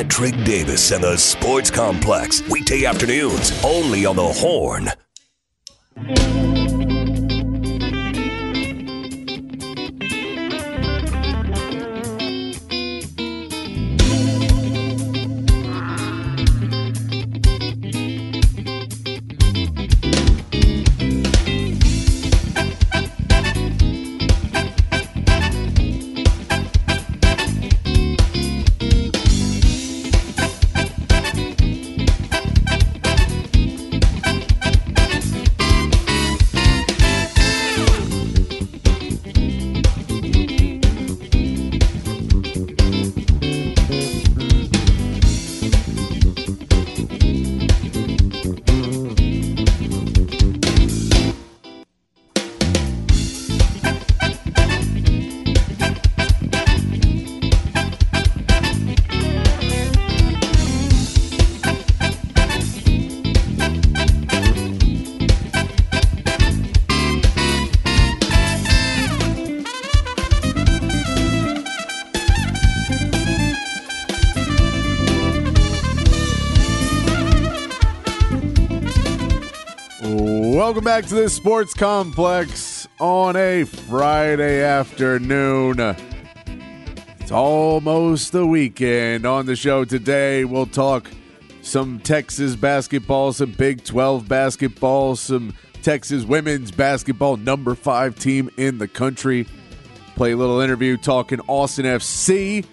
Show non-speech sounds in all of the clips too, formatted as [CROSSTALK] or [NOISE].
Patrick Davis and the Sports Complex. Weekday afternoons, only on the Horn. Welcome back to the Sports Complex on a Friday afternoon. It's almost the weekend. On the show today, we'll talk some Texas basketball, some Big 12 basketball, some Texas women's basketball, number five team in the country. Play a little interview talking Austin FC.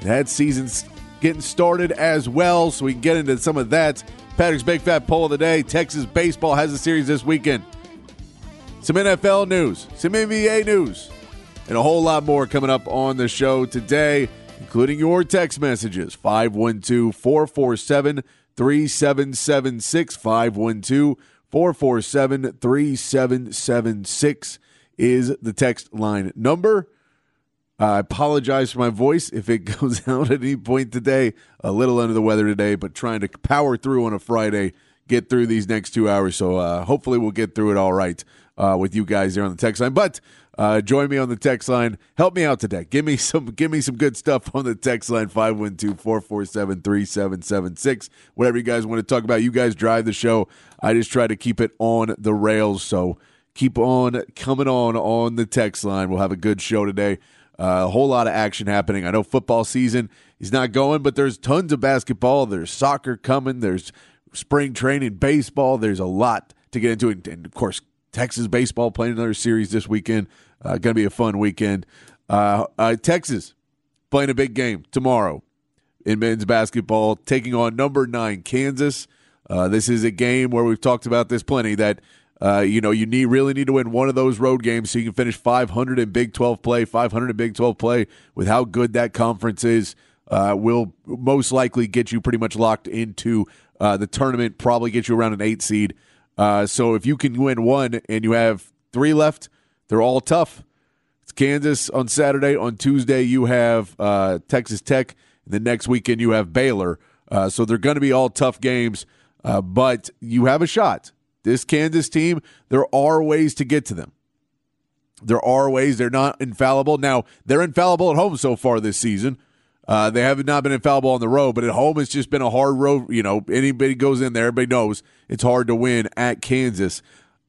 That season's getting started as well, so we can get into some of that. Patrick's Big Fat Poll of the Day. Texas baseball has a series this weekend. Some NFL news, some NBA news, and a whole lot more coming up on the show today, including your text messages 512 447 3776. 512 447 3776 is the text line number. I apologize for my voice if it [LAUGHS] goes out at any point today. A little under the weather today, but trying to power through on a Friday, get through these next two hours. So uh, hopefully we'll get through it all right uh, with you guys there on the text line. But uh, join me on the text line. Help me out today. Give me [LAUGHS] some give me some good stuff on the text line 512-447-3776. Whatever you guys want to talk about. You guys drive the show. I just try to keep it on the rails. So keep on coming on on the text line. We'll have a good show today. Uh, a whole lot of action happening. I know football season is not going, but there's tons of basketball. There's soccer coming. There's spring training, baseball. There's a lot to get into. And, and of course, Texas baseball playing another series this weekend. Uh, Going to be a fun weekend. Uh, uh, Texas playing a big game tomorrow in men's basketball, taking on number nine Kansas. Uh, this is a game where we've talked about this plenty that uh, you know, you need really need to win one of those road games so you can finish 500 in Big 12 play. 500 in Big 12 play with how good that conference is uh, will most likely get you pretty much locked into uh, the tournament. Probably get you around an eight seed. Uh, so if you can win one and you have three left, they're all tough. It's Kansas on Saturday. On Tuesday, you have uh, Texas Tech. The next weekend, you have Baylor. Uh, so they're going to be all tough games, but you have a shot this Kansas team, there are ways to get to them. There are ways. They're not infallible. Now, they're infallible at home so far this season. Uh, they have not been infallible on the road, but at home it's just been a hard road. You know, anybody goes in there, everybody knows it's hard to win at Kansas.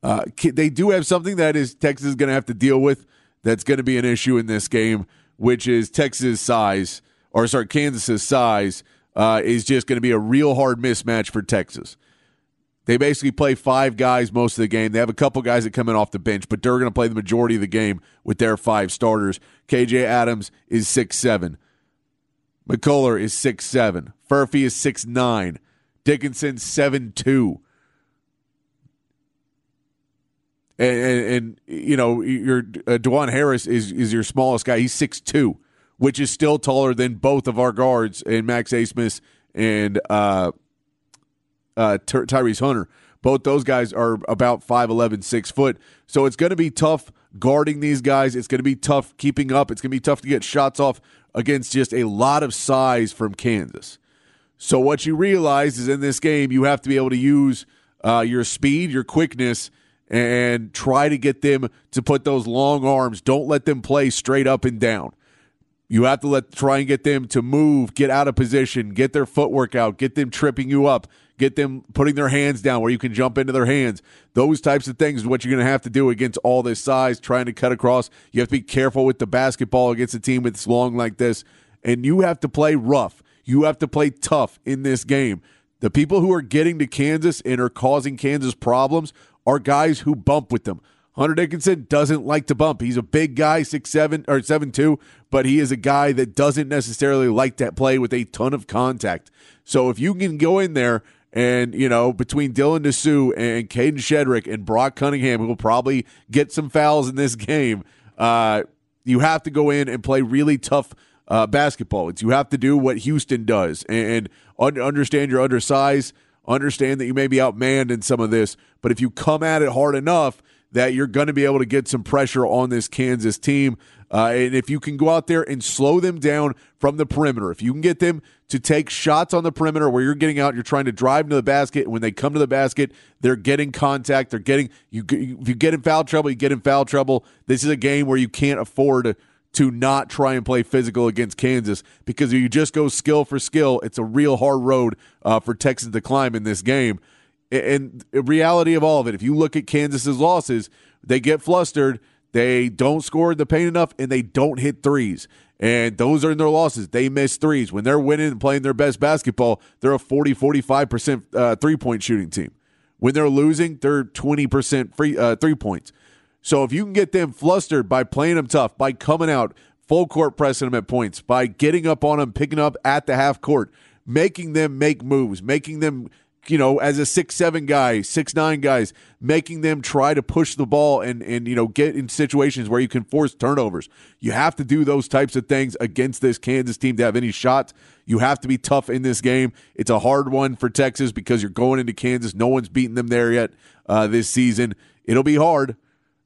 Uh, they do have something that is Texas is going to have to deal with. That's going to be an issue in this game, which is Texas' size, or sorry, Kansas's size uh, is just going to be a real hard mismatch for Texas. They basically play five guys most of the game. They have a couple guys that come in off the bench, but they're going to play the majority of the game with their five starters. KJ Adams is six seven. McCullar is six seven. Furphy is six nine. Dickinson seven two. And, and, and you know your uh, Dajuan Harris is is your smallest guy. He's six two, which is still taller than both of our guards and Max Abmas and uh, uh, Ty- Tyrese Hunter. Both those guys are about 5'11, 6 foot. So it's going to be tough guarding these guys. It's going to be tough keeping up. It's going to be tough to get shots off against just a lot of size from Kansas. So what you realize is in this game, you have to be able to use uh, your speed, your quickness, and try to get them to put those long arms. Don't let them play straight up and down. You have to let try and get them to move, get out of position, get their footwork out, get them tripping you up, get them putting their hands down where you can jump into their hands. Those types of things is what you're going to have to do against all this size, trying to cut across. You have to be careful with the basketball against a team that's long like this, and you have to play rough. You have to play tough in this game. The people who are getting to Kansas and are causing Kansas problems are guys who bump with them. Hunter Dickinson doesn't like to bump. He's a big guy, six seven or seven two, but he is a guy that doesn't necessarily like to play with a ton of contact. So if you can go in there and you know between Dylan Disu and Kadin Shedrick and Brock Cunningham, who will probably get some fouls in this game, uh, you have to go in and play really tough uh, basketball. It's you have to do what Houston does and, and understand your undersize. Understand that you may be outmanned in some of this, but if you come at it hard enough that you're going to be able to get some pressure on this Kansas team. Uh, and if you can go out there and slow them down from the perimeter, if you can get them to take shots on the perimeter where you're getting out, you're trying to drive to the basket, and when they come to the basket, they're getting contact. They're getting you. If you get in foul trouble, you get in foul trouble. This is a game where you can't afford to, not try and play physical against Kansas because if you just go skill for skill, it's a real hard road uh, for Texas to climb in this game and reality of all of it, if you look at Kansas's losses, they get flustered, they don't score the paint enough, and they don't hit threes. And those are in their losses. They miss threes. When they're winning and playing their best basketball, they're a 40, 45% uh, three point shooting team. When they're losing, they're 20% free uh, three points. So if you can get them flustered by playing them tough, by coming out, full court pressing them at points, by getting up on them, picking up at the half court, making them make moves, making them you know, as a six seven guy, six nine guys, making them try to push the ball and and you know get in situations where you can force turnovers. You have to do those types of things against this Kansas team to have any shots. You have to be tough in this game. It's a hard one for Texas because you're going into Kansas. No one's beaten them there yet uh, this season. It'll be hard,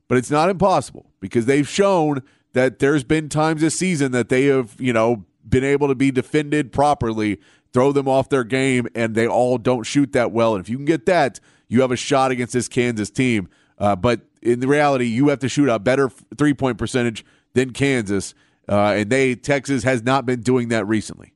but it's not impossible because they've shown that there's been times this season that they have you know been able to be defended properly throw them off their game, and they all don't shoot that well. And if you can get that, you have a shot against this Kansas team. Uh, but in reality, you have to shoot a better three point percentage than Kansas, uh, and they Texas has not been doing that recently.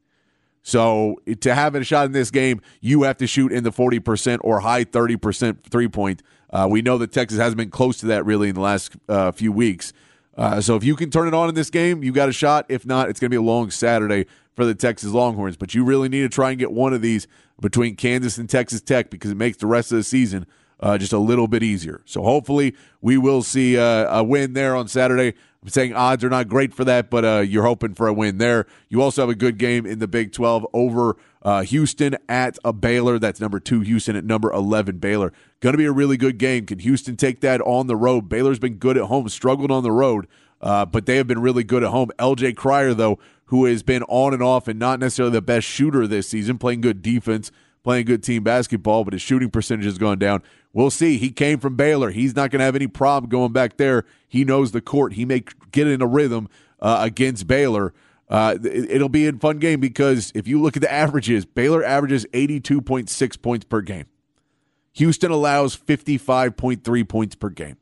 So to have a shot in this game, you have to shoot in the forty percent or high thirty percent three point. Uh, we know that Texas hasn't been close to that really in the last uh, few weeks. Uh, so if you can turn it on in this game, you got a shot. If not, it's going to be a long Saturday for the Texas Longhorns. But you really need to try and get one of these between Kansas and Texas Tech because it makes the rest of the season uh, just a little bit easier. So hopefully we will see uh, a win there on Saturday. I'm saying odds are not great for that, but uh, you're hoping for a win there. You also have a good game in the Big 12 over uh, Houston at a Baylor. That's number two, Houston at number 11, Baylor. Going to be a really good game. Can Houston take that on the road? Baylor's been good at home, struggled on the road, uh, but they have been really good at home. LJ Cryer, though, who has been on and off and not necessarily the best shooter this season, playing good defense, playing good team basketball, but his shooting percentage has gone down. We'll see. He came from Baylor. He's not going to have any problem going back there. He knows the court. He may get in a rhythm uh, against Baylor. Uh, it, will be a fun game because if you look at the averages, Baylor averages 82.6 points per game. Houston allows 55.3 points per game.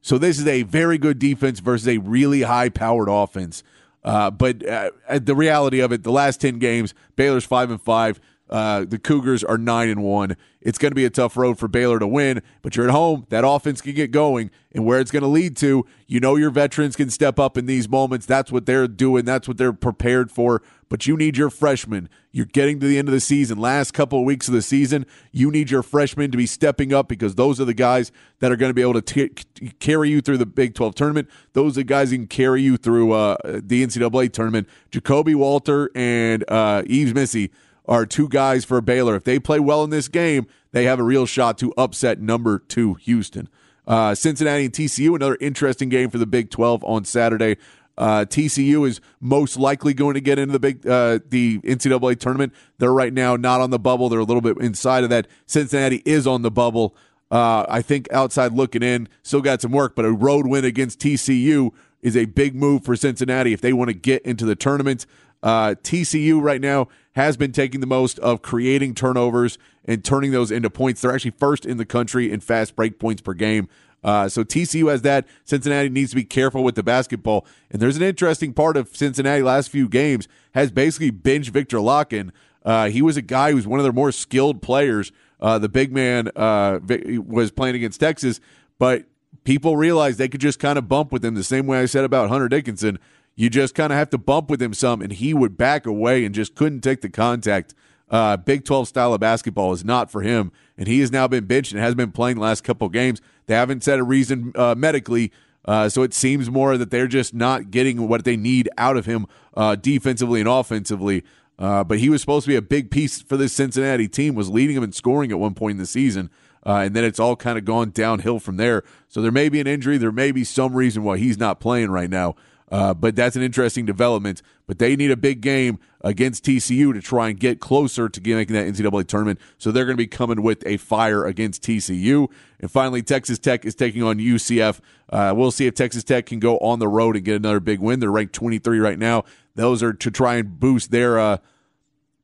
So this is a very good defense versus a really high powered offense. Uh, but uh, the reality of it, the last ten games, Baylor's five and five. Uh, the Cougars are nine and one. It's going to be a tough road for Baylor to win, but you're at home. That offense can get going, and where it's going to lead to, you know, your veterans can step up in these moments. That's what they're doing. That's what they're prepared for. But you need your freshmen. You're getting to the end of the season. Last couple of weeks of the season, you need your freshmen to be stepping up because those are the guys that are going to be able to t- carry you through the Big 12 tournament. Those are the guys who can carry you through uh, the NCAA tournament. Ja'Kobe Walter and uh, Yves Missi are two guys for Baylor. If they play well in this game, they have a real shot to upset number two Houston. Uh, Cincinnati and TCU, another interesting game for the Big 12 on Saturday. Uh, TCU is most likely going to get into the big uh, the NCAA tournament. They're right now not on the bubble. They're a little bit inside of that. Cincinnati is on the bubble. Uh, I think outside looking in, still got some work, but a road win against TCU is a big move for Cincinnati if they want to get into the tournament. Uh, TCU right now has been taking the most of creating turnovers and turning those into points. They're actually first in the country in fast break points per game. Uh, so TCU has that. Cincinnati needs to be careful with the basketball. And there's an interesting part of Cincinnati last few games has basically binged Viktor Lakhin. Uh, he was a guy who's one of their more skilled players. Uh, the big man uh, was playing against Texas, but people realized they could just kind of bump with him the same way I said about Hunter Dickinson. You just kind of have to bump with him some, and he would back away and just couldn't take the contact. Uh, Big 12 style of basketball is not for him, and he has now been benched and has been playing the last couple games. They haven't said a reason uh, medically, uh, so it seems more that they're just not getting what they need out of him uh, defensively and offensively. Uh, but he was supposed to be a big piece for this Cincinnati team, was leading them in scoring at one point in the season. Uh, and then it's all kind of gone downhill from there. So there may be an injury. There may be some reason why he's not playing right now. Uh, but that's an interesting development. But they need a big game against TCU to try and get closer to making that NCAA tournament. So they're going to be coming with a fire against TCU. And finally, Texas Tech is taking on UCF. Uh, we'll see if Texas Tech can go on the road and get another big win. They're ranked 23 right now. Those are to try and boost their uh,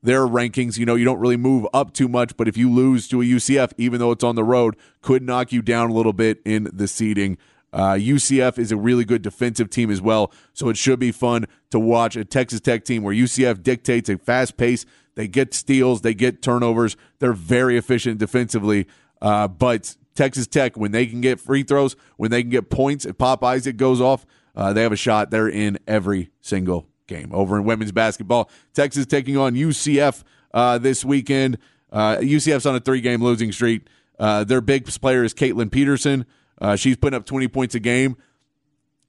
their rankings. You know, you don't really move up too much, but if you lose to a UCF, even though it's on the road, could knock you down a little bit in the seeding. Uh, UCF is a really good defensive team as well, so it should be fun to watch a Texas Tech team where UCF dictates a fast pace. They get steals, they get turnovers. They're very efficient defensively, uh, but Texas Tech, when they can get free throws, when they can get points, if Pop Isaac goes off, uh, they have a shot. They're in every single game. Over in women's basketball, Texas taking on UCF uh, this weekend. UCF's uh, on a three game losing streak. Uh, their big player is Kaitlin Peterson. Uh, she's putting up 20 points a game.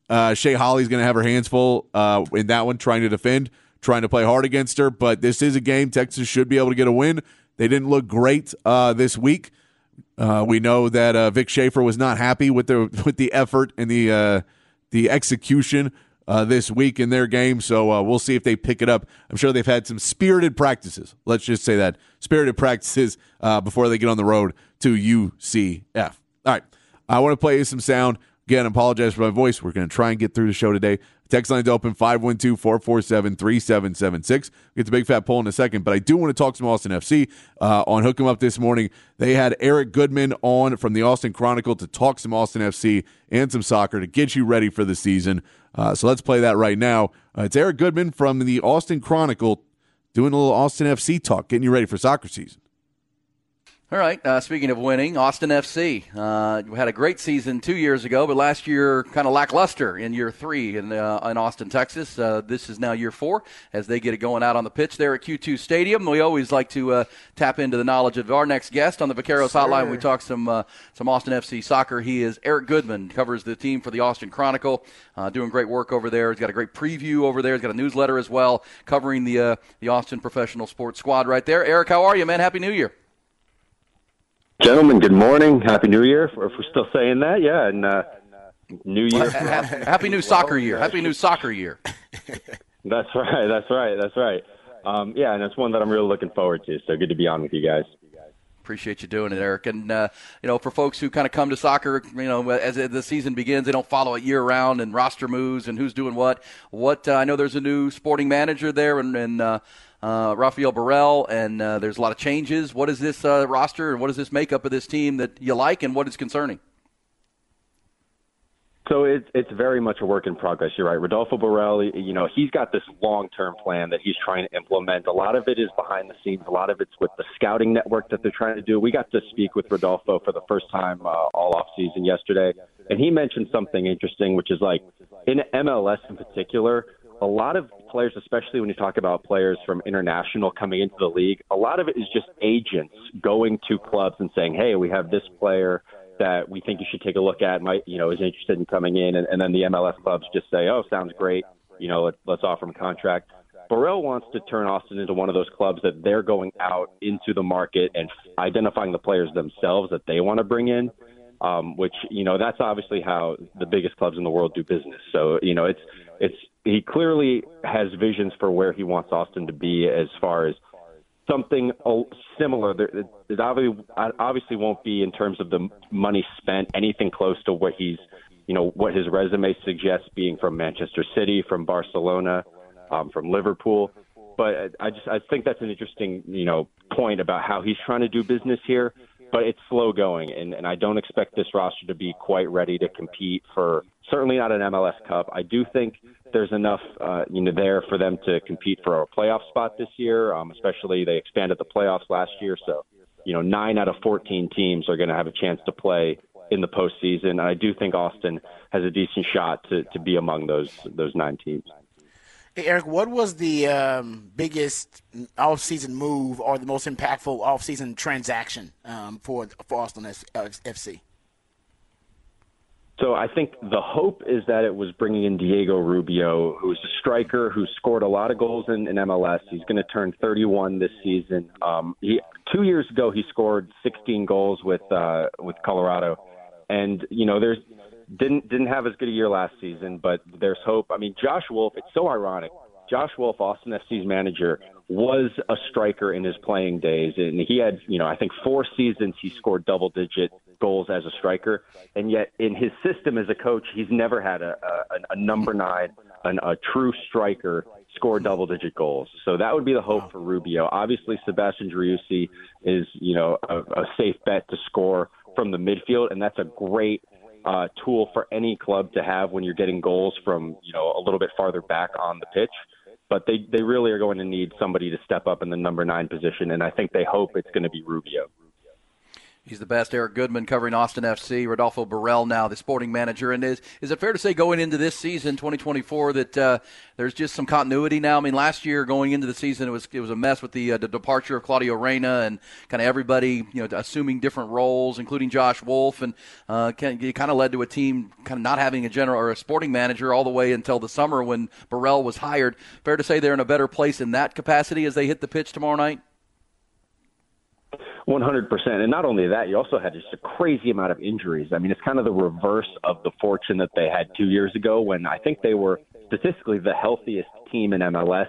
Uh, Shay Holle's going to have her hands full uh, in that one, trying to defend, trying to play hard against her. But this is a game Texas should be able to get a win. They didn't look great uh, this week. Uh, we know that uh, Vic Schaefer was not happy with the [LAUGHS] with the effort and the uh, the execution this week in their game. So we'll see if they pick it up. I'm sure they've had some spirited practices. Let's just say that spirited practices before they get on the road to UCF. All right. I want to play you some sound. Again, I apologize for my voice. We're going to try and get through the show today. Text line's open 512 447 3776. Get the big fat poll in a second, but I do want to talk some Austin FC uh, on Hook 'em Up this morning. They had Eric Goodman on from the Austin Chronicle to talk some Austin FC and some soccer to get you ready for the season. Uh, so let's play that right now. Uh, it's Eric Goodman from the Austin Chronicle doing a little Austin FC talk, getting you ready for soccer season. All right. Uh, speaking of winning, Austin FC. Uh, had a great season two years ago, but last year kind of lackluster in year three in, uh, in Austin, Texas. Uh, this is now year four as they get it going out on the pitch there at Q2 Stadium. We always like to uh, tap into the knowledge of our next guest on the Vaqueros sure. Hotline. We talk some uh, some Austin FC soccer. He is Eric Goodman, covers the team for the Austin Chronicle, doing great work over there. He's got a great preview over there. He's got a newsletter as well, covering the the Austin Professional Sports Squad right there. Eric, how are you, man? Happy New Year. Gentlemen, good morning. Happy New Year. If we're still saying that, yeah, and uh, New Year. Happy New Soccer Year. Happy New Soccer Year. [LAUGHS] that's right. That's right. That's right. Um, yeah, and it's one that I'm really looking forward to. So good to be on with you guys. Appreciate you doing it, Eric. And uh, you know, for folks who kind of come to soccer, you know, as the season begins, they don't follow it year round and roster moves and who's doing what. What uh, I know, there's a new sporting manager there, and, and uh, uh, Rafael Borrell, and uh, there's a lot of changes. What is this uh, roster and what is this makeup of this team that you like, and what is concerning? So it's it's very much a work in progress. You're right, Rodolfo Borrell. You know, he's got this long term plan that he's trying to implement. A lot of it is behind the scenes. A lot of it's with the scouting network that they're trying to do. We got to speak with Rodolfo for the first time uh, all off season yesterday, and he mentioned something interesting, which is like in MLS in particular a lot of players, especially when you talk about players from international coming into the league, a lot of it is just agents going to clubs and saying, "Hey, we have this player that we think you should take a look at. Might you know is interested in coming in," and, and then the MLS clubs just say, "Oh, sounds great. You know, let, let's offer him a contract." Borrell wants to turn Austin into one of those clubs that they're going out into the market and identifying the players themselves that they want to bring in. Um, which you know that's obviously how the biggest clubs in the world do business. So you know it's it's he clearly has visions for where he wants Austin to be as far as something similar. It obviously won't be in terms of the money spent anything close to what he's you know what his resume suggests being from Manchester City, from Barcelona, um, from Liverpool. But I just I think that's an interesting you know point about how he's trying to do business here. But it's slow going, and, and I don't expect this roster to be quite ready to compete for certainly not an MLS Cup. I do think there's enough uh, you know there for them to compete for a playoff spot this year. Um, especially they expanded the playoffs last year, so you know nine out of 14 teams are going to have a chance to play in the postseason. And I do think Austin has a decent shot to, to be among those those nine teams. Hey, Eric, what was the um, biggest off-season move or the most impactful off-season transaction um, for for Austin FC? So I think the hope is that it was bringing in Diego Rubio, who's a striker who scored a lot of goals in, in MLS. He's going to turn 31 this season. Um, he, two years ago, he scored 16 goals with uh, with Colorado and you know there's didn't didn't have as good a year last season, but there's hope. I mean, Josh Wolff. It's so ironic. Josh Wolff, Austin FC's manager, was a striker in his playing days, and he had you know I think four seasons he scored double digit goals as a striker, and yet in his system as a coach, he's never had a a, a number nine, an, a true striker score double digit goals. So that would be the hope for Rubio. Obviously, Sebastian Driussi is you know a, a safe bet to score from the midfield, and that's a great uh, tool for any club to have when you're getting goals from you know a little bit farther back on the pitch. But they they really are going to need somebody to step up in the number nine position, and I think they hope it's going to be Rubio. He's the best. Eric Goodman covering Austin FC. Rodolfo Borrell now the sporting manager. And is is it fair to say going into this season 2024 that uh, there's just some continuity now? I mean, last year going into the season it was it was a mess with the, uh, the departure of Claudio Reyna and kind of everybody you know assuming different roles, including Josh Wolff, and uh, it kind of led to a team kind of not having a general or a sporting manager all the way until the summer when Borrell was hired. Fair to say they're in a better place in that capacity as they hit the pitch tomorrow night. 100%. And not only that, you also had just a crazy amount of injuries. I mean, it's kind of the reverse of the fortune that they had two years ago when I think they were statistically the healthiest team in MLS.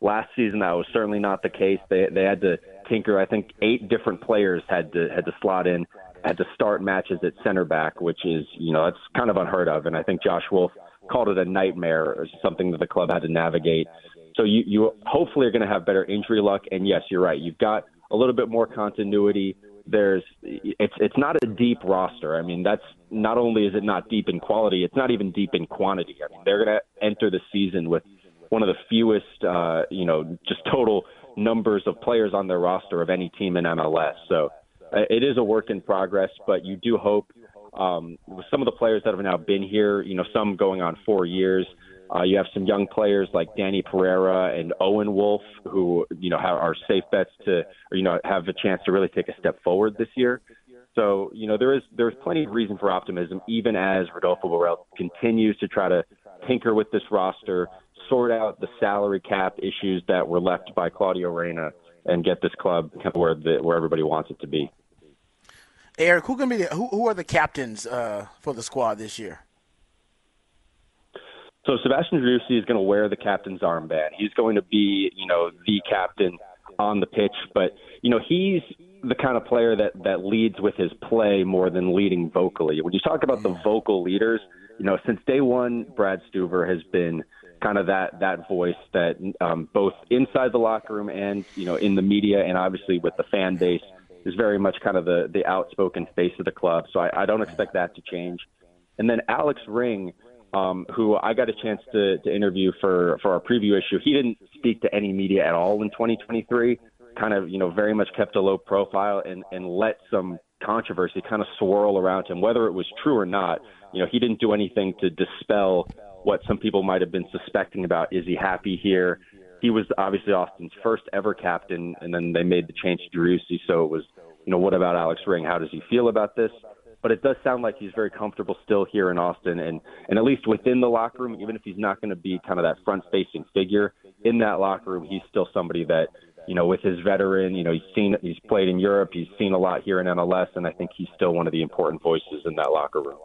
Last season, that was certainly not the case. They they had to tinker. I think eight different players had to had to slot in, had to start matches at center back, which is you know that's kind of unheard of. And I think Josh Wolff called it a nightmare or something that the club had to navigate. So you you hopefully are going to have better injury luck. And yes, you're right. You've got a little bit more continuity. There's it's it's not a deep roster. I mean, that's not only is it not deep in quality, it's not even deep in quantity. I mean, they're going to enter the season with one of the fewest, uh, you know, just total numbers of players on their roster of any team in MLS. So uh, it is a work in progress, but you do hope um, with some of the players that have now been here, you know, some going on four years. Uh, you have some young players like Danny Pereira and Owen Wolff, who you know have, are safe bets to, or, you know, have a chance to really take a step forward this year. So you know there is there's plenty of reason for optimism, even as Rodolfo Borrell continues to try to tinker with this roster, sort out the salary cap issues that were left by Claudio Reyna, and get this club where the, where everybody wants it to be. Eric, who can be the, who, who are the captains uh, for the squad this year? So Sebastian Driussi is going to wear the captain's armband. He's going to be, you know, the captain on the pitch, but you know, he's the kind of player that that leads with his play more than leading vocally. When you talk about the vocal leaders, you know, since day one, Brad Stuver has been kind of that that voice that um, both inside the locker room and you know in the media and obviously with the fan base is very much kind of the the outspoken face of the club. So I, I don't expect that to change. And then Alex Ring um, who I got a chance to, to interview for, for our preview issue. He didn't speak to any media at all in 2023, kind of, you know, very much kept a low profile and, and let some controversy kind of swirl around him, whether it was true or not. You know, he didn't do anything to dispel what some people might have been suspecting about. Is he happy here? He was obviously Austin's first ever captain, and then they made the change to Driussi. So it was, you know, what about Alex Ring? How does he feel about this? But it does sound like he's very comfortable still here in Austin, and and at least within the locker room, even if he's not going to be kind of that front-facing figure in that locker room, he's still somebody that you know with his veteran, you know he's seen he's played in Europe, he's seen a lot here in MLS, and I think he's still one of the important voices in that locker room.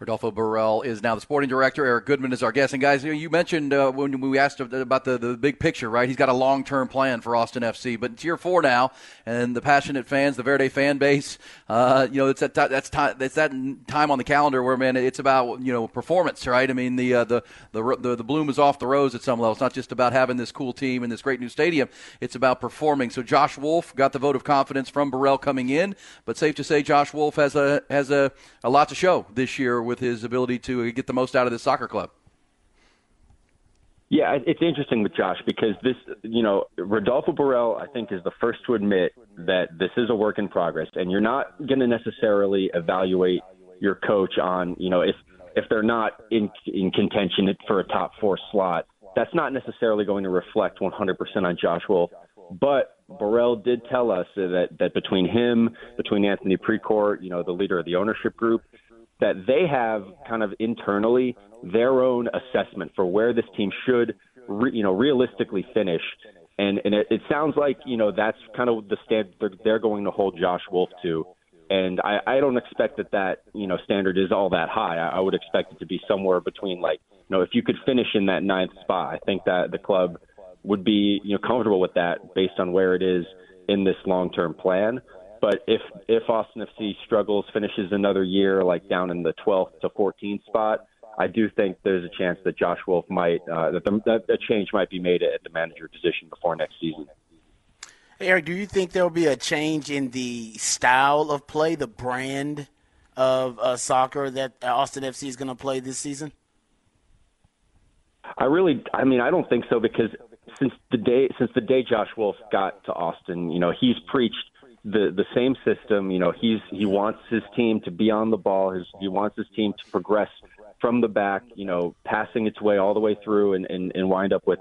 Rodolfo Borrell is now the sporting director. Eric Goodman is our guest. And guys, you mentioned uh, when we asked about the, the big picture, right? He's got a long term plan for Austin FC. But it's year four now, and the passionate fans, the Verde fan base, uh, you know, it's that that's time it's that time on the calendar where man, it's about you know performance, right? I mean, the uh, the, the the the bloom is off the rose at some level. It's not just about having this cool team and this great new stadium. It's about performing. So Josh Wolff got the vote of confidence from Borrell coming in, but safe to say Josh Wolff has a has a, a lot to show this year with his ability to get the most out of this soccer club. Yeah, it's interesting with Josh because this, you know, Rodolfo Borrell, I think, is the first to admit that this is a work in progress, and you're not going to necessarily evaluate your coach on, you know, if if they're not in in contention for a top four slot. That's not necessarily going to reflect 100% on Josh. But Borrell did tell us that that between him, between Anthony Precourt, you know, the leader of the ownership group, that they have kind of internally their own assessment for where this team should, re, you know, realistically finish. And and it, it sounds like you know that's kind of the standard they're, they're going to hold Josh Wolff to. And I, I don't expect that that you know standard is all that high. I, I would expect it to be somewhere between like you know if you could finish in that ninth spot, I think that the club would be you know comfortable with that based on where it is in this long term plan. But if if Austin FC struggles, finishes another year like down in the 12th to 14th spot, I do think there's a chance that Josh Wolff might uh, that, the, that a change might be made at the manager position before next season. Eric, do you think there will be a change in the style of play, the brand of uh, soccer that Austin FC is going to play this season? I really, I mean, I don't think so because since the day since the day Josh Wolff got to Austin, you know, he's preached the the same system. You know, he's he wants his team to be on the ball. His, he wants his team to progress from the back. You know, passing its way all the way through and and, and wind up with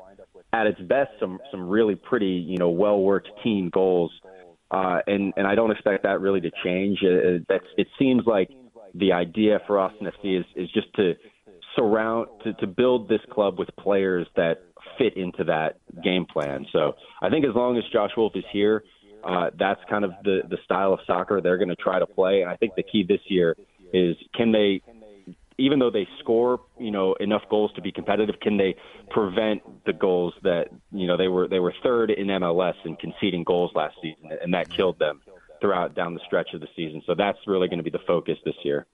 at its best some some really pretty you know well worked team goals. Uh, and and I don't expect that really to change. Uh, that's it seems like the idea for Austin FC is is just to surround to, to build this club with players that fit into that game plan. So I think as long as Josh Wolff is here, uh, that's kind of the the style of soccer they're going to try to play. And I think the key this year is can they, even though they score, you know, enough goals to be competitive, can they prevent the goals that you know they were they were third in MLS in conceding goals last season, and that killed them throughout down the stretch of the season. So that's really going to be the focus this year.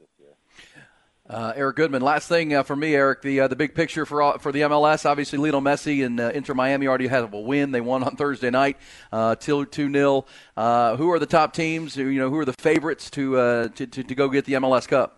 Uh, Eric Goodman. Last thing uh, for me, Eric, the uh, the big picture for for the MLS. Obviously, Lionel Messi and uh, Inter Miami already had a win. They won on Thursday night, uh, till two 0 uh, Who are the top teams? You know, who are the favorites to, uh, to, to to go get the MLS Cup?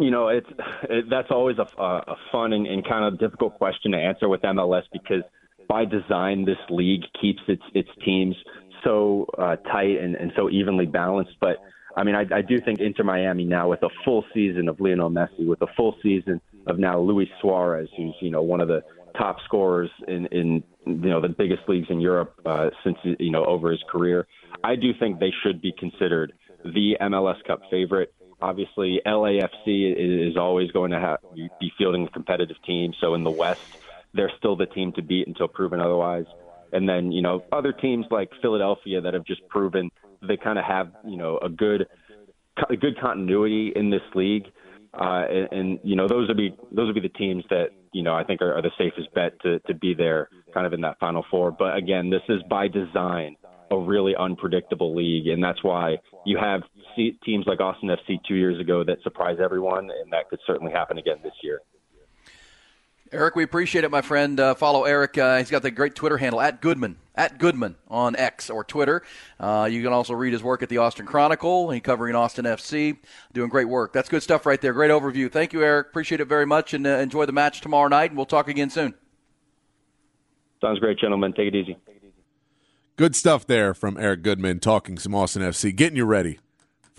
You know, it's it, that's always a, a fun and, and kind of difficult question to answer with MLS because by design, this league keeps its its teams so uh, tight and, and so evenly balanced, but I mean, I, I do think Inter Miami now with a full season of Lionel Messi, with a full season of now Luis Suarez, who's you know one of the top scorers in in you know the biggest leagues in Europe uh, since you know over his career. I do think they should be considered the MLS Cup favorite. Obviously, LAFC is always going to have, be fielding a competitive team. So in the West, they're still the team to beat until proven otherwise. And then you know other teams like Philadelphia that have just proven they kind of have you know a good a good continuity in this league, uh, and, and you know those would be those would be the teams that you know I think are, are the safest bet to to be there, kind of in that final four. But again, this is by design a really unpredictable league, and that's why you have teams like Austin FC two years ago that surprise everyone, and that could certainly happen again this year. Eric, we appreciate it, my friend. Uh, follow Eric. Uh, he's got the great Twitter handle at Goodman at Goodman on X or Twitter. Uh, you can also read his work at the Austin Chronicle. He's covering Austin FC, doing great work. That's good stuff right there. Great overview. Thank you, Eric. Appreciate it very much, and uh, enjoy the match tomorrow night. And we'll talk again soon. Sounds great, gentlemen. Take it easy. Good stuff there from Eric Goodman talking some Austin FC, getting you ready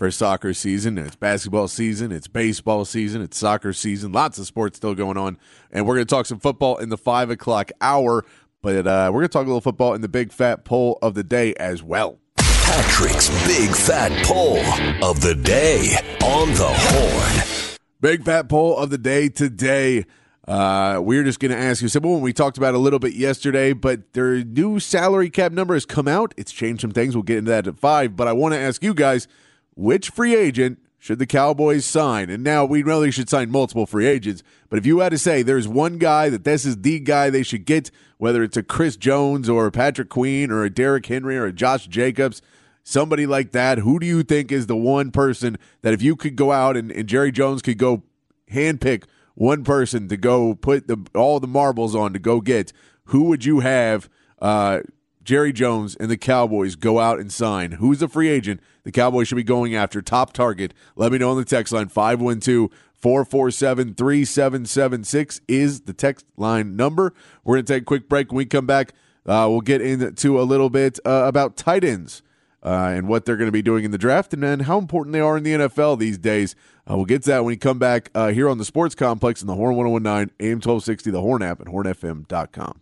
for soccer season. It's basketball season, it's baseball season, it's soccer season. Lots of sports still going on. And we're going to talk some football in the five o'clock hour. But uh, we're going to talk a little football in the big fat poll of the day as well. Patrick's Big Fat Poll of the Day on the Horn. Big Fat Poll of the Day today. Uh, we're just going to ask you simple one we talked about a little bit yesterday, but their new salary cap number has come out. It's changed some things. We'll get into that at five. But I want to ask you guys which free agent should the Cowboys sign? And now we know they should sign multiple free agents, but if you had to say there's one guy that this is the guy they should get, whether it's a Chris Jones or a Patrick Queen or a Derrick Henry or a Josh Jacobs, somebody like that, who do you think is the one person that if you could go out and, and Jerry Jones could go handpick one person to go put the all the marbles on to go get, who would you have uh, Jerry Jones and the Cowboys go out and sign? Who's the free agent the Cowboys should be going after? Top target. Let me know on the text line 512 447 3776 is the text line number. We're going to take a quick break. When we come back, uh, we'll get into a little bit uh, about tight ends. Uh, and what they're going to be doing in the draft, and then how important they are in the NFL these days. Uh, we'll get to that when we come back uh, here on the Sports Complex in the Horn 1019, AM 1260, the Horn app, and hornfm.com.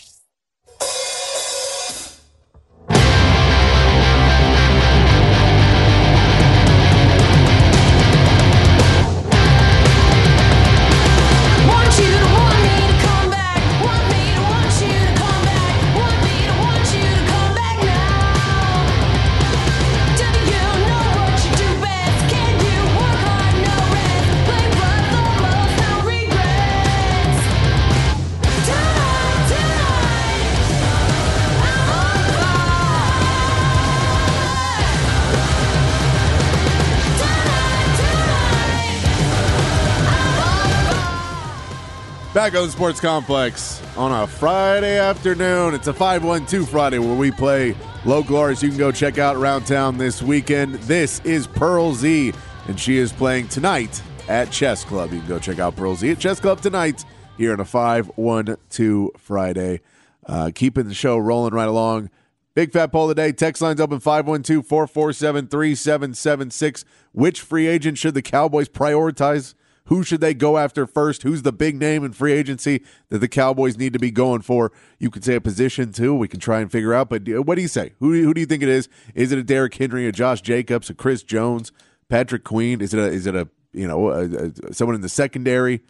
Back on the Sports Complex on a Friday afternoon. It's a 512 Friday where we play local artists you can go check out around town this weekend. This is Pearl Z, and she is playing tonight at Chess Club. You can go check out Pearl Z at Chess Club tonight here on a 512 Friday. Uh, keeping the show rolling right along. Big fat poll today. Text lines open 512 447 3776. Which free agent should the Cowboys prioritize? Who should they go after first? Who's the big name in free agency that the Cowboys need to be going for? You could say a position too. We can try and figure out. But uh, what do you say? Who, who do you think it is? Is it a Derrick Henry, a Josh Jacobs, a Chris Jones, Patrick Queen? Is it a is it a you know a, a, someone in the secondary?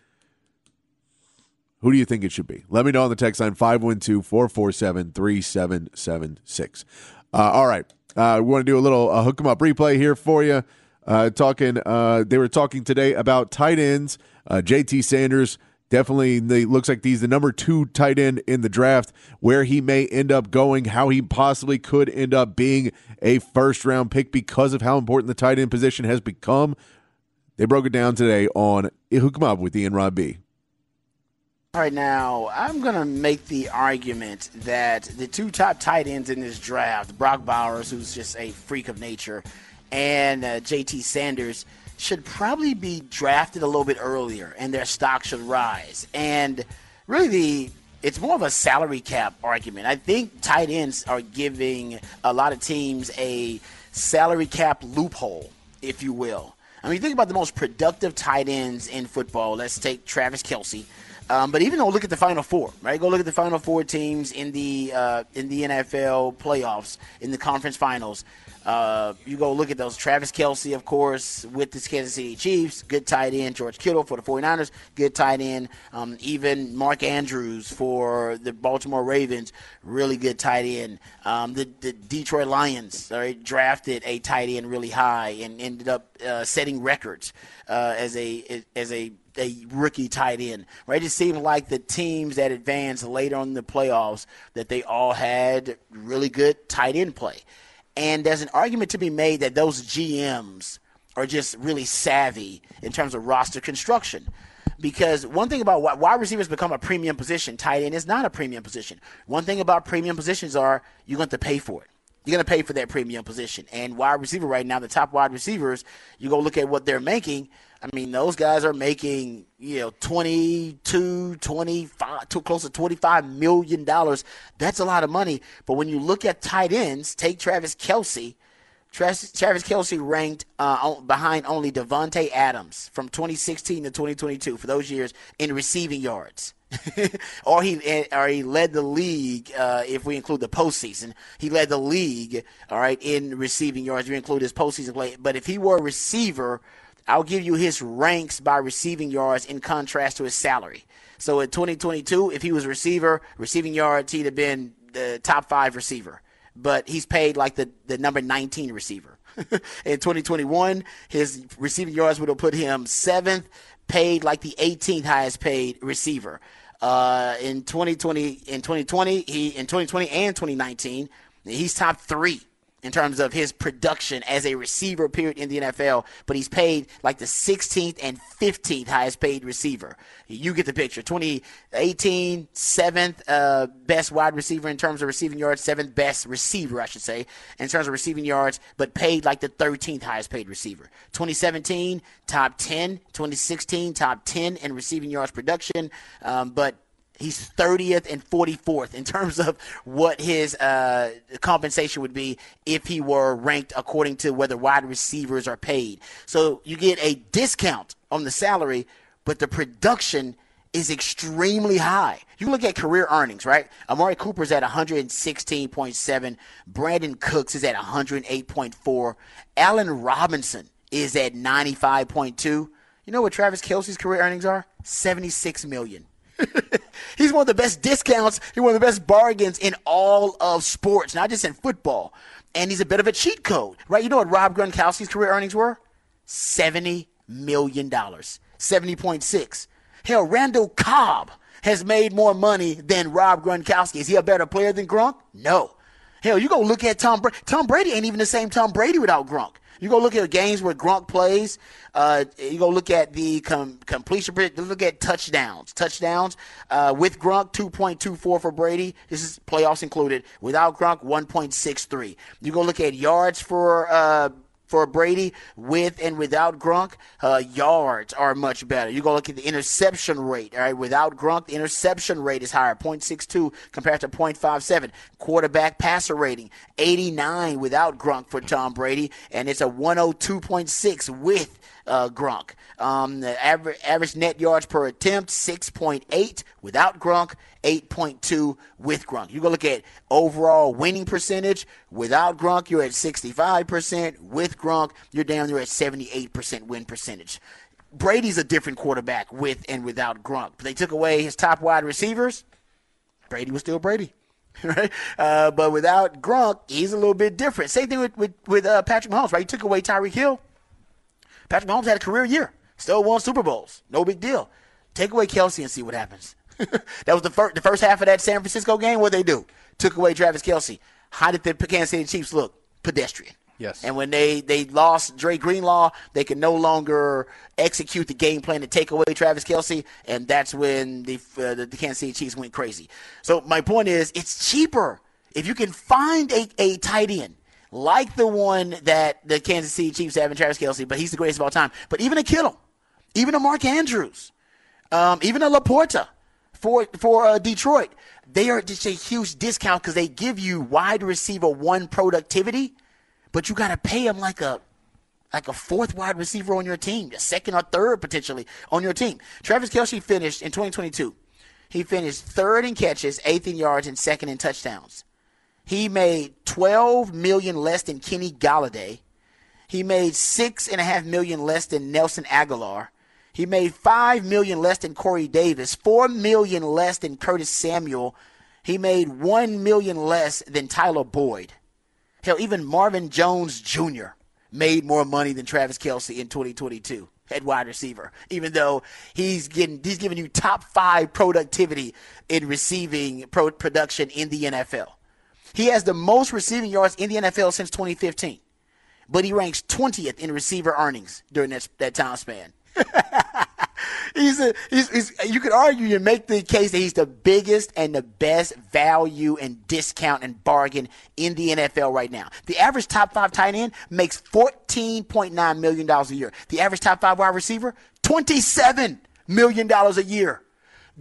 Who do you think it should be? Let me know on the text line 512 447 3776. All right. Uh, we want to do a little uh, hook 'em up replay here for you. Uh, talking, uh, they were talking today about tight ends. Uh, JT Sanders definitely the, looks like he's the number two tight end in the draft. Where he may end up going, how he possibly could end up being a first round pick because of how important the tight end position has become. They broke it down today on Hook 'em Up with Ian Rob B. All right, now I'm going to make the argument that the two top tight ends in this draft, Brock Bowers, who's just a freak of nature, and uh, JT Sanders, should probably be drafted a little bit earlier, and their stock should rise. And really, the it's more of a salary cap argument. I think tight ends are giving a lot of teams a salary cap loophole, if you will. I mean, think about the most productive tight ends in football. Let's take Travis Kelce. Um, but even though look at the Final Four, right? Go look at the Final Four teams in the uh, in the NFL playoffs, in the conference finals. Uh, you go look at those. Travis Kelce, of course, with the Kansas City Chiefs, good tight end. George Kittle for the 49ers, good tight end. Um, even Mark Andrews for the Baltimore Ravens, really good tight end. Um, the, the Detroit Lions drafted a tight end really high and ended up uh, setting records uh, as a as a a rookie tight end, right? It seemed like the teams that advanced later on in the playoffs that they all had really good tight end play. And there's an argument to be made that those GMs are just really savvy in terms of roster construction. Because one thing about wide receivers become a premium position, tight end is not a premium position. One thing about premium positions are you're going to pay for it. You're going to pay for that premium position. And wide receiver right now, the top wide receivers, you go look at what they're making. I mean, those guys are making, you know, 22, 25, too close to 25 million dollars. That's a lot of money. But when you look at tight ends, take Travis Kelce. Travis, Travis Kelce ranked uh, behind only Davante Adams from 2016 to 2022 for those years in receiving yards. [LAUGHS] or he or he led the league uh, if we include the postseason. He led the league, all right, in receiving yards. You include his postseason play. But if he were a receiver, I'll give you his ranks by receiving yards in contrast to his salary. So in 2022, if he was a receiver, receiving yards, he'd have been the top five receiver. But he's paid like the, the number 19 receiver. [LAUGHS] in 2021, his receiving yards would have put him seventh, paid like the 18th highest paid receiver. Uh, in 2020, in 2020, he in 2020 and 2019, he's top three in terms of his production as a receiver period in the NFL, but he's paid like the 16th and 15th highest paid receiver. You get the picture. 2018, seventh uh, best wide receiver in terms of receiving yards, seventh best receiver, I should say, in terms of receiving yards, but paid like the 13th highest paid receiver. 2017, top 10. 2016, top 10 in receiving yards production, um, but He's 30th and 44th in terms of what his uh, compensation would be if he were ranked according to whether wide receivers are paid. So you get a discount on the salary, but the production is extremely high. You look at career earnings, right? Amari Cooper's at 116.7. Brandin Cooks is at 108.4. Allen Robinson is at 95.2. You know what Travis Kelce's career earnings are? 76 million. [LAUGHS] He's one of the best discounts. He's one of the best bargains in all of sports, not just in football. And he's a bit of a cheat code, right? You know what Rob Gronkowski's career earnings were? $70 million. 70.6. Hell, Randall Cobb has made more money than Rob Gronkowski. Is he a better player than Gronk? No. Hell, you go look at Tom Brady. Tom Brady ain't even the same Tom Brady without Gronk. You go look at games where Gronk plays. Uh, you go look at the com- completion. Look at touchdowns. Touchdowns uh, with Gronk, two point two four for Brady. This is playoffs included. Without Gronk, one point six three. You go look at yards for. Uh, for Brady with and without Gronk, uh, yards are much better. You go look at the interception rate. All right, without Gronk, the interception rate is higher, 0.62 compared to 0.57. Quarterback passer rating, 89 without Gronk for Tom Brady, and it's a 102.6 with uh, Gronk. Um, average, average net yards per attempt, 6.8 without Gronk, 8.2 with Gronk. You go look at overall winning percentage. Without Gronk, you're at 65%. With Gronk, you're down there at 78% win percentage. Brady's a different quarterback with and without Gronk. They took away his top wide receivers. Brady was still Brady. [LAUGHS] Right, uh, but without Gronk, he's a little bit different. Same thing with with, with uh, Patrick Mahomes. Right, he took away Tyreek Hill. Patrick Mahomes had a career year, still won Super Bowls, no big deal. Take away Kelce and see what happens. [LAUGHS] that was the first the first half of that San Francisco game. What they do? Took away Travis Kelce. How did the Kansas City Chiefs look? Pedestrian. Yes. And when they they lost Dre Greenlaw, they could no longer execute the game plan to take away Travis Kelce, and that's when the uh, the, the Kansas City Chiefs went crazy. So my point is, it's cheaper if you can find a, a tight end like the one that the Kansas City Chiefs have in Travis Kelce, but he's the greatest of all time. But even a Kittle, even a Mark Andrews, um, even a LaPorta for for uh, Detroit, they are just a huge discount because they give you wide receiver one productivity, but you got to pay them like a like a fourth wide receiver on your team, a second or third potentially on your team. Travis Kelce finished in 2022. He finished third in catches, eighth in yards, and second in touchdowns. He made 12 million less than Kenny Golladay. He made six and a half million less than Nelson Agholor. He made five million less than Corey Davis, four million less than Curtis Samuel. He made one million less than Tyler Boyd. Hell, even Marvin Jones Jr. made more money than Travis Kelce in 2022 at wide receiver, even though he's getting he's giving you top five productivity in receiving pro- production in the NFL. He has the most receiving yards in the NFL since 2015, but he ranks 20th in receiver earnings during that, that time span. [LAUGHS] he's a he's, he's you could argue and make the case that he's the biggest and the best value and discount and bargain in the NFL right now. The average top five tight end makes fourteen point nine million dollars a year. The average top five wide receiver twenty seven million dollars a year.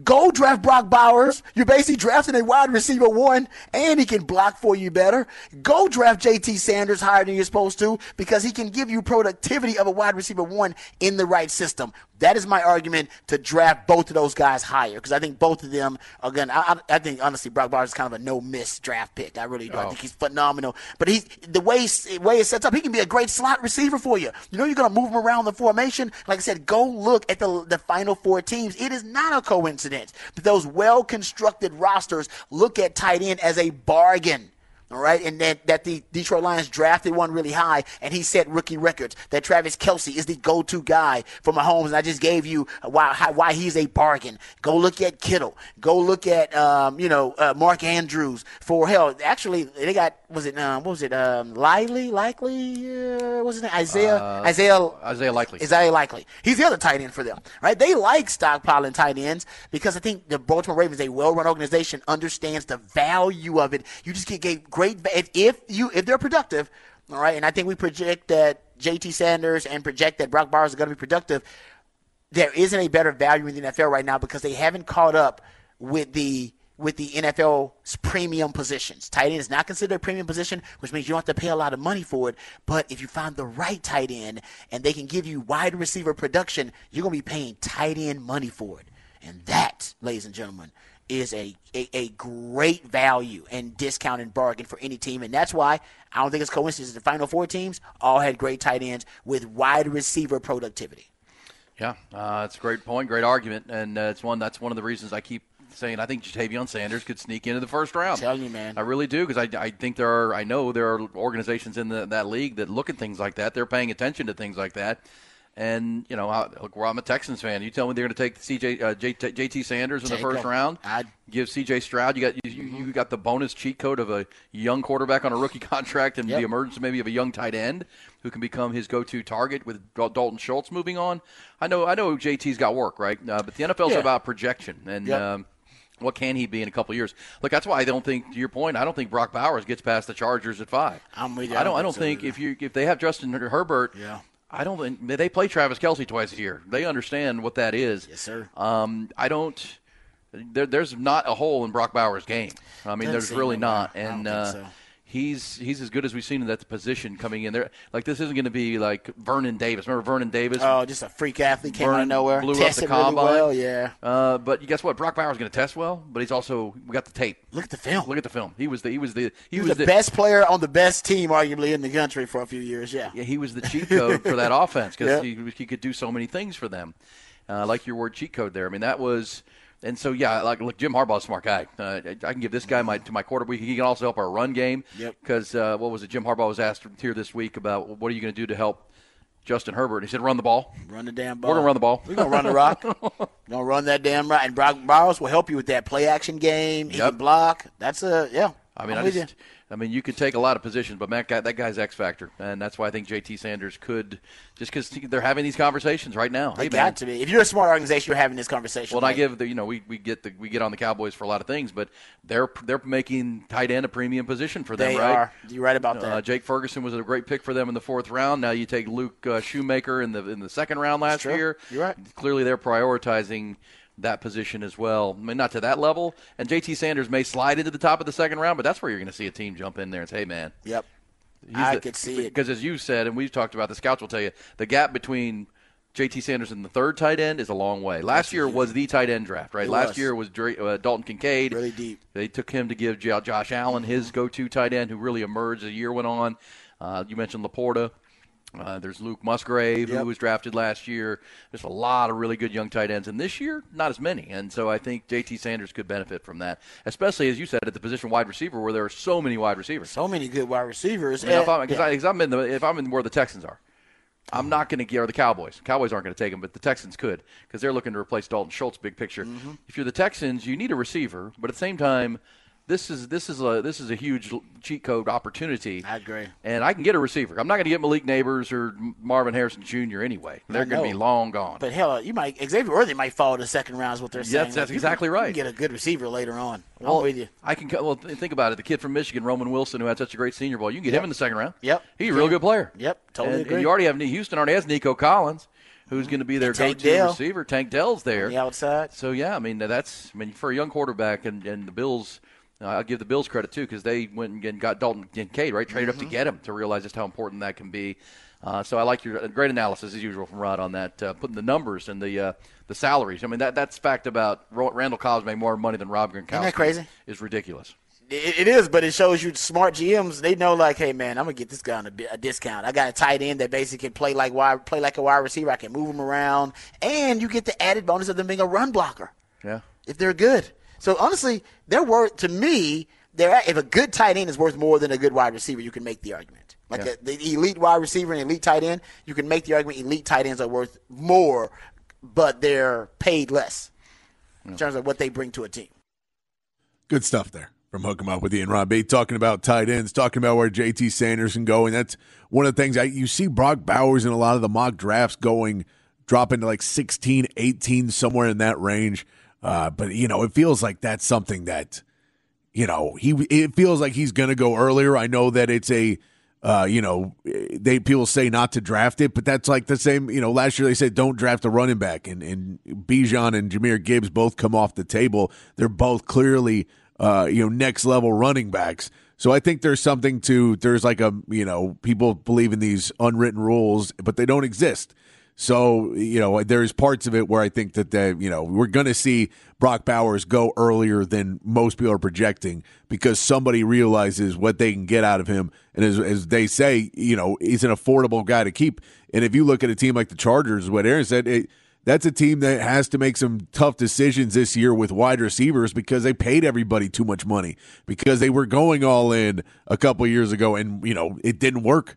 Go draft Brock Bowers. You're basically drafting a wide receiver one, and he can block for you better. Go draft JT Sanders higher than you're supposed to because he can give you productivity of a wide receiver one in the right system. That is my argument to draft both of those guys higher because I think both of them are going. to I, I think honestly, Brock Bowers is kind of a no miss draft pick. I really do. I oh. think he's phenomenal. But he's the way way it sets up, he can be a great slot receiver for you. You know, you're going to move him around the formation. Like I said, go look at the the final four teams. It is not a coincidence that those well constructed rosters look at tight end as a bargain. All right, and that, that the Detroit Lions drafted one really high, and he set rookie records. That Travis Kelce is the go-to guy for Mahomes, and I just gave you why how, why he's a bargain. Go look at Kittle. Go look at um, you know uh, Mark Andrews for hell. Actually, they got was it um, what was it um, Lively likely uh, was it Isaiah Isaiah Isaiah Likely. Isaiah Likely. He's the other tight end for them, right? They like stockpiling tight ends because I think the Baltimore Ravens, a well-run organization, understands the value of it. You just get get great if, if you if they're productive, all right. And I think we project that J.T. Sanders and project that Brock Bowers are going to be productive. There isn't a better value in the NFL right now because they haven't caught up with the with the NFL's premium positions. Tight end is not considered a premium position, which means you don't have to pay a lot of money for it. But if you find the right tight end and they can give you wide receiver production, you're going to be paying tight end money for it. And that, ladies and gentlemen, is a, a, a great value and discount and bargain for any team. And that's why I don't think it's coincidence the final four teams all had great tight ends with wide receiver productivity. Yeah, uh, it's a great point, great argument, and uh, it's one that's one of the reasons I keep saying I think Ja'Tavion Sanders could sneak into the first round. Telling you, man. I really do because I, I think there are I know there are organizations in the, that league that look at things like that. They're paying attention to things like that. And you know, I, look, well, I'm a Texans fan. You tell me they're going to take CJ uh, J, JT Sanders in Take the first him. round. I'd- give CJ Stroud. You got you, you you got the bonus cheat code of a young quarterback on a rookie [LAUGHS] contract and Yep. the emergence maybe of a young tight end who can become his go-to target with Dalton Schultz moving on. I know I know JT's got work right, uh, but the NFL's Yeah. about projection and. Yep. Um, what can he be in a couple of years? Look, that's why I don't think, to your point, I don't think Brock Bowers gets past the Chargers at five. I'm with you. I don't. I don't think think if you if they have Justin Herbert, Yeah. I don't. think They play Travis Kelce twice a year. They understand what that is. Yes, sir. Um, I don't. There, there's not a hole in Brock Bowers' game. I mean, Doesn't there's really not, way. I don't and think uh, so. He's he's as good as we've seen in that position coming in there. Like this isn't going to be like Vernon Davis. Remember Vernon Davis? Oh, just a freak athlete came out Vernon of nowhere. blew up Tested the really combine. well, yeah. Uh, but guess what? Brock Bowers going to test well, but he's also we got the tape. Look at the film. Look at the film. He was the he was the he, He was the best player on the best team, arguably, in the country for a few years, yeah. Yeah, he was the cheat code for that [LAUGHS] offense because Yeah. he, he could do so many things for them. Uh, like your word cheat code there. I mean, that was. And so, yeah, like look, Jim Harbaugh's a smart guy. Uh, I can give this guy my to my quarterback. He can also help our run game. Yep. Because uh, what was it? Jim Harbaugh was asked here this week about what are you going to do to help Justin Herbert? He said, "Run the ball." Run the damn ball. We're gonna run the ball. We're gonna run the rock. We're [LAUGHS] gonna run that damn rock. And Brock Bowers will help you with that play action game. He Yep. can block. That's a yeah. I mean, I'm I just, I mean, you could take a lot of positions, but Matt, that guy's X factor, and that's why I think JT Sanders could, just because they're having these conversations right now. They hey, got man, to be. If you're a smart organization, you're having this conversation. Well, I give the you know we, we get the we get on the Cowboys for a lot of things, but they're they're making tight end a premium position for them, they right? are. You're right about that. Uh, Jake Ferguson was a great pick for them in the fourth round. Now you take Luke uh, Schoonmaker in the in the second round last year. You're right. Clearly, they're prioritizing that position as well. I mean, not to that level. And JT Sanders may slide into the top of the second round, but that's where you're going to see a team jump in there and say, "Hey, man." yep. I the- could see it. because as you said, and we've talked about, the scouts will tell you the gap between JT Sanders and the third tight end is a long way. Last year was the tight end draft, right? It Last was. year was uh, Dalton Kincaid. Really deep. They took him to give Jo- Josh Allen his go-to tight end, who really emerged as the year went on. Uh, you mentioned LaPorta. Uh, there's Luke Musgrave, Yep. who was drafted last year. There's a lot of really good young tight ends, and this year, not as many. And so I think JT Sanders could benefit from that, especially as you said at the position wide receiver, where there are so many wide receivers. So many good wide receivers. I mean, if I'm, yeah. I, I'm in the, if I'm in where the Texans are, I'm not going to get or the Cowboys. Cowboys aren't going to take him, but the Texans could because they're looking to replace Dalton Schultz. Big picture. Mm-hmm. If you're the Texans, you need a receiver, but at the same time, this is this is a this is a huge cheat code opportunity. I agree. And I can get a receiver. I'm not going to get Malik Nabers or Marvin Harrison Jr. anyway. They're going to be long gone. But hell, you might Xavier Worthy might fall to the second round. Is what they're Yes, saying. that's Like, exactly can- you right. can get a good receiver later on. Well, I'm with you. I can well th- think about it. The kid from Michigan, Roman Wilson, who had such a great Senior Bowl. You can get him in the second round. Yep. he's a real good player. Yep, totally And, agree. and you already have Houston already has Nico Collins, who's going to be their go-to Dell. receiver. Tank Dell's there. On the outside. So yeah, I mean that's I mean for a young quarterback and, and the Bills. I'll give the Bills credit too because they went and got Dalton Kincaid right, traded up to get him to realize just how important that can be. Uh, so I like your great analysis as usual from Rod on that, uh, putting the numbers and the uh, the salaries. I mean that that's fact about Randall Cobbs made more money than Rob Gronkowski. Is that crazy? Is ridiculous. It, it is, but it shows you smart GMs. They know, like, hey man, I'm gonna get this guy on a, a discount. I got a tight end that basically can play like wide, play like a wide receiver. I can move him around, and you get the added bonus of them being a run blocker Yeah. if they're good. So honestly, they're worth to me. They're if a good tight end is worth more than a good wide receiver, you can make the argument. Like Yeah. a, the elite wide receiver and elite tight end, you can make the argument elite tight ends are worth more, but they're paid less in terms of what they bring to a team. Good stuff there from Hook 'em Up with Ian Rob B. Talking about tight ends, talking about where JT Sanders can go. And that's one of the things I, you see Brock Bowers in a lot of the mock drafts going, dropping to like 16, 18, somewhere in that range. Uh, but, you know, it feels like that's something that, you know, he it feels like he's going to go earlier. I know that it's a, uh, you know, they people say not to draft it, but that's like the same. You know, last year they said don't draft a running back, and and Bijan and Jahmyr Gibbs both come off the table. They're both clearly, uh, you know, next level running backs. So I think there's something to there's like a you know people believe in these unwritten rules, but they don't exist. So you know, there's parts of it where I think that they, you know we're going to see Brock Bowers go earlier than most people are projecting because somebody realizes what they can get out of him, and as, as they say, you know, he's an affordable guy to keep. And if you look at a team like the Chargers, what Aaron said, it, that's a team that has to make some tough decisions this year with wide receivers because they paid everybody too much money because they were going all in a couple years ago, and you know it didn't work.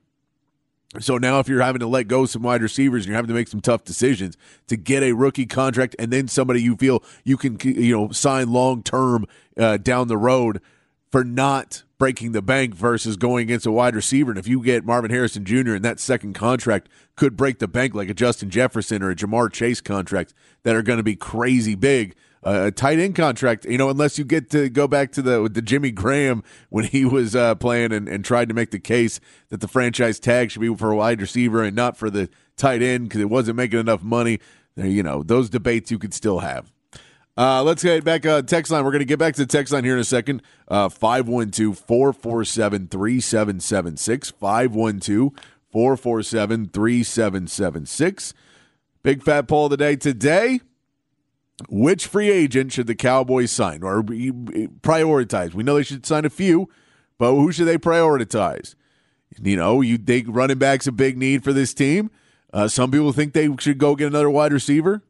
So now, if you're having to let go some wide receivers, and you're having to make some tough decisions to get a rookie contract, and then somebody you feel you can, you know, sign long term uh, down the road for not breaking the bank versus going against a wide receiver. And if you get Marvin Harrison Jr. and that second contract could break the bank like a Justin Jefferson or a Ja'Marr Chase contract that are going to be crazy big. A tight end contract, you know, unless you get to go back to the the Jimmy Graham when he was uh, playing and, and tried to make the case that the franchise tag should be for a wide receiver and not for the tight end because it wasn't making enough money. You know, those debates you could still have. Uh, let's get back uh, text line. We're going to get back to the text line here in a second. Uh, 512 447 3776. 512 447 3776. Big fat poll of the day today. Which free agent should the Cowboys sign or prioritize? We know they should sign a few, but who should they prioritize? You know, you think running back's a big need for this team. Uh, some people think they should go get another wide receiver.